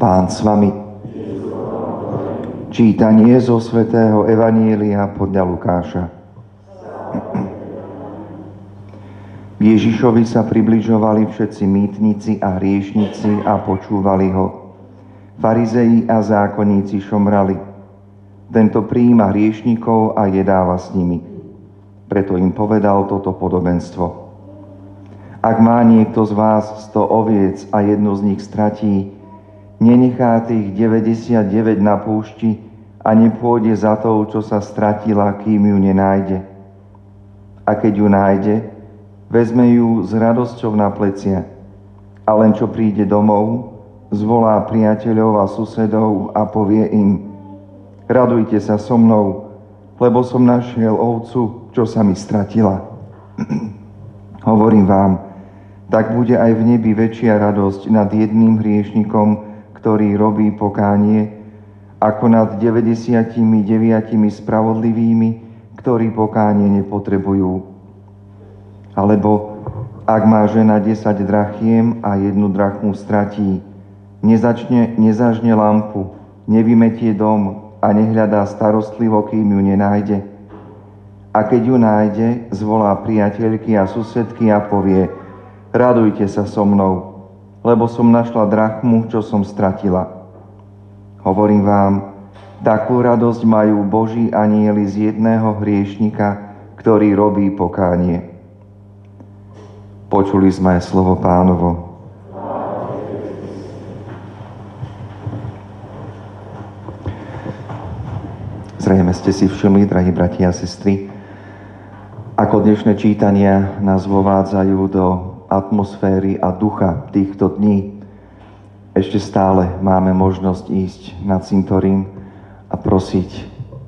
Pán s vami. Čítanie zo svätého Evanielia podľa Lukáša. Ježišovi sa približovali všetci mýtnici a hriešnici a počúvali ho. Farizeji a zákonníci šomrali. Tento prijíma hriešnikov a jedáva s nimi. Preto im povedal toto podobenstvo. Ak má niekto z vás sto oviec a jednu z nich stratí, nenechá tých 99 na púšti a nepôjde za tou, čo sa stratila, kým ju nenájde. A keď ju nájde, vezme ju s radosťou na plecia. A len čo príde domov, zvolá priateľov a susedov a povie im, radujte sa so mnou, lebo som našiel ovcu, čo sa mi stratila. Hovorím vám, tak bude aj v nebi väčšia radosť nad jedným hriešnikom, ktorý robí pokánie, ako nad 99 spravodlivými, ktorí pokánie nepotrebujú. Alebo ak má žena 10 drachiem a jednu drachmu stratí, nezačne, nezažne lampu, nevymetie dom a nehľadá starostlivo, kým ju nenájde. A keď ju nájde, zvolá priateľky a susedky a povie, radujte sa so mnou, lebo som našla drachmu, čo som stratila. Hovorím vám, takú radosť majú Boží anieli z jedného hriešnika, ktorý robí pokánie. Počuli sme slovo pánovo. Zrejme ste si všimli, drahí bratia a sestry, ako dnešné čítania nás vovádzajú do atmosféry a ducha týchto dní, ešte stále máme možnosť ísť na cintorín a prosiť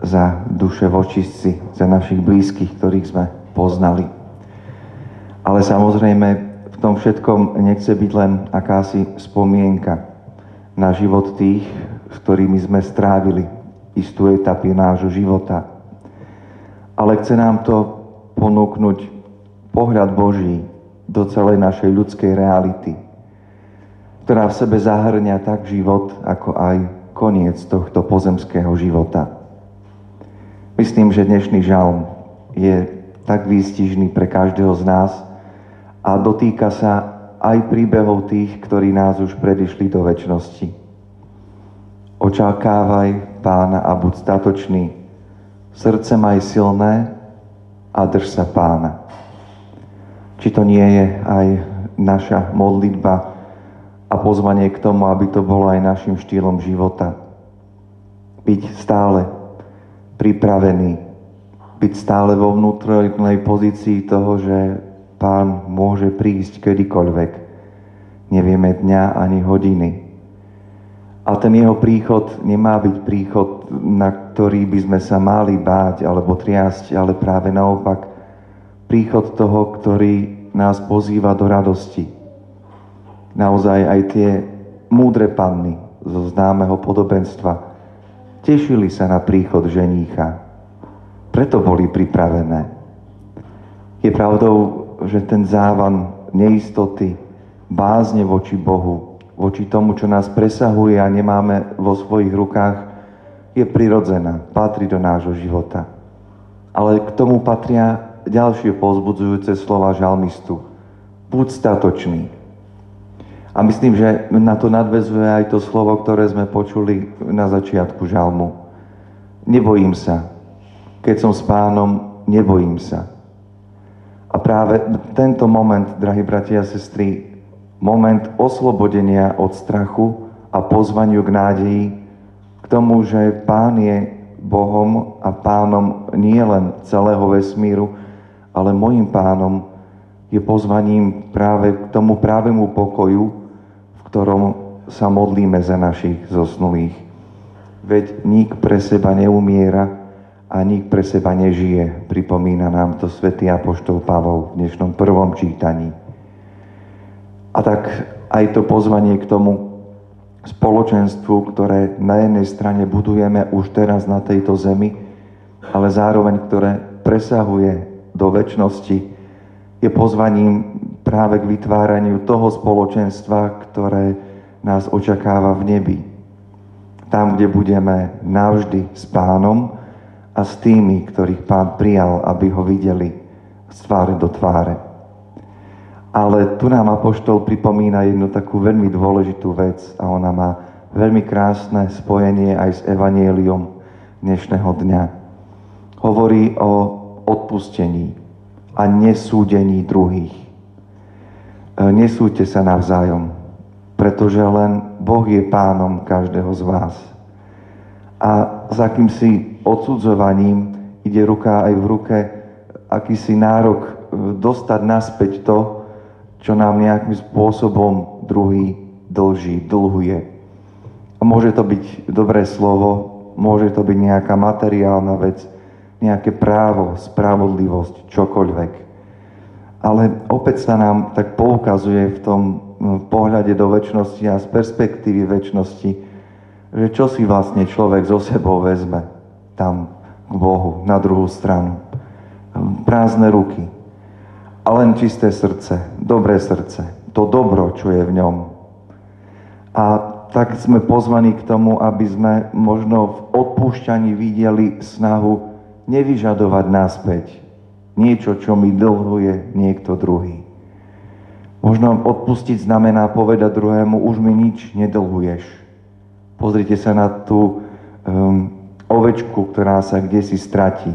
za duše vočistci, za našich blízkych, ktorých sme poznali. Ale samozrejme, v tom všetkom nechce byť len akási spomienka na život tých, s ktorými sme strávili istú etapy nášho života. Ale chce nám to ponúknuť pohľad Boží do celej našej ľudskej reality, ktorá v sebe zahrňa tak život, ako aj koniec tohto pozemského života. Myslím, že dnešný žalm je tak výstižný pre každého z nás a dotýka sa aj príbehov tých, ktorí nás už predišli do väčšnosti. Očakávaj pána a buď statočný, srdce maj silné a drž sa pána. Či to nie je aj naša modlitba a pozvanie k tomu, aby to bolo aj našim štýlom života. Byť stále pripravený, byť stále vo vnútornej pozícii toho, že Pán môže prísť kedykoľvek. Nevieme dňa ani hodiny. A ten jeho príchod nemá byť príchod, na ktorý by sme sa mali báť alebo triasť, ale práve naopak príchod toho, ktorý nás pozýva do radosti. Naozaj aj tie múdre panny zo známeho podobenstva tešili sa na príchod ženícha. Preto boli pripravené. Je pravdou, že ten závan neistoty, bázne voči Bohu, voči tomu, čo nás presahuje a nemáme vo svojich rukách, je prirodzená, patrí do nášho života. Ale k tomu patria ďalšie pozbudzujúce slova žalmistu. Buď statočný. A myslím, že na to nadvezuje aj to slovo, ktoré sme počuli na začiatku žalmu. Nebojím sa. Keď som s pánom, nebojím sa. A práve tento moment, drahí bratia a sestry, moment oslobodenia od strachu a pozvaniu k nádeji, k tomu, že Pán je Bohom a Pánom nie len celého vesmíru, ale môjim pánom je pozvaním práve k tomu právemu pokoju, v ktorom sa modlíme za našich zosnulých. Veď nik pre seba neumiera a nik pre seba nežije, pripomína nám to svätý Apoštol Pavol v dnešnom prvom čítaní. A tak aj to pozvanie k tomu spoločenstvu, ktoré na jednej strane budujeme už teraz na tejto zemi, ale zároveň ktoré presahuje do väčšnosti, je pozvaním práve k vytváraniu toho spoločenstva, ktoré nás očakáva v nebi. Tam, kde budeme navždy s pánom a s tými, ktorých pán prijal, aby ho videli z tváre do tváre. Ale tu nám Apoštol pripomína jednu takú veľmi dôležitú vec a ona má veľmi krásne spojenie aj s evanieliom dnešného dňa. Hovorí o odpustení a nesúdení druhých. E, nesúďte sa navzájom, pretože len Boh je pánom každého z vás. A s akýmsi odsudzovaním ide ruka aj v ruke akýsi nárok e, dostať naspäť to, čo nám nejakým spôsobom druhý dlží, dlhuje. A môže to byť dobré slovo, môže to byť nejaká materiálna vec, nejaké právo, spravodlivosť, čokoľvek. Ale opäť sa nám tak poukazuje v tom pohľade do väčšnosti a z perspektívy väčšnosti, že čo si vlastne človek zo sebou vezme tam k Bohu, na druhú stranu. Prázdne ruky. A len čisté srdce, dobré srdce, to dobro, čo je v ňom. A tak sme pozvaní k tomu, aby sme možno v odpúšťaní videli snahu nevyžadovať naspäť niečo, čo mi dlhuje niekto druhý. Možno odpustiť znamená povedať druhému, už mi nič nedlhuješ. Pozrite sa na tú um, ovečku, ktorá sa kde si stratí.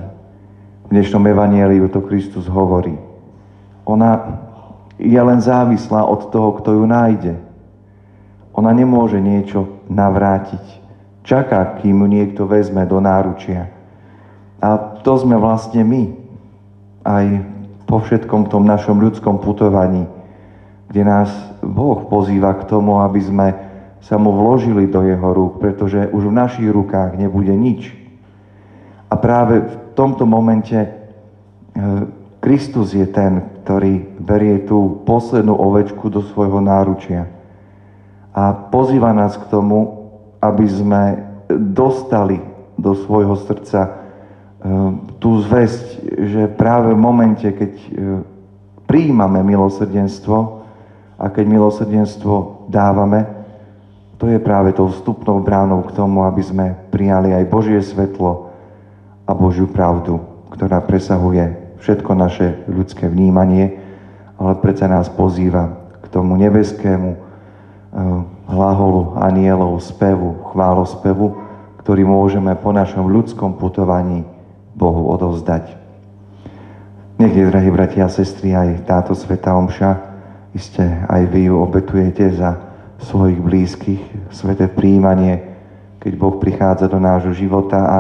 V dnešnom evanieliu to Kristus hovorí. Ona je len závislá od toho, kto ju nájde. Ona nemôže niečo navrátiť. Čaká, kým ju niekto vezme do náručia. A to sme vlastne my. Aj po všetkom tom našom ľudskom putovaní, kde nás Boh pozýva k tomu, aby sme sa mu vložili do jeho rúk, pretože už v našich rukách nebude nič. A práve v tomto momente e, Kristus je ten, ktorý berie tú poslednú ovečku do svojho náručia a pozýva nás k tomu, aby sme dostali do svojho srdca tú zväzť, že práve v momente, keď e, prijímame milosrdenstvo a keď milosrdenstvo dávame, to je práve tou vstupnou bránou k tomu, aby sme prijali aj Božie svetlo a Božiu pravdu, ktorá presahuje všetko naše ľudské vnímanie, ale predsa nás pozýva k tomu nebeskému e, hlaholu anielov, spevu, chválospevu, ktorý môžeme po našom ľudskom putovaní Bohu odovzdať. Nech je, drahí bratia a sestry, aj táto sveta omša, iste aj vy ju obetujete za svojich blízkych, sveté príjmanie, keď Boh prichádza do nášho života a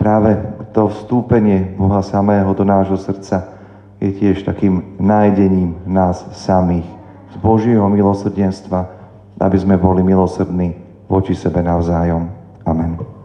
práve to vstúpenie Boha samého do nášho srdca je tiež takým nájdením nás samých z Božieho milosrdenstva, aby sme boli milosrdní voči sebe navzájom. Amen.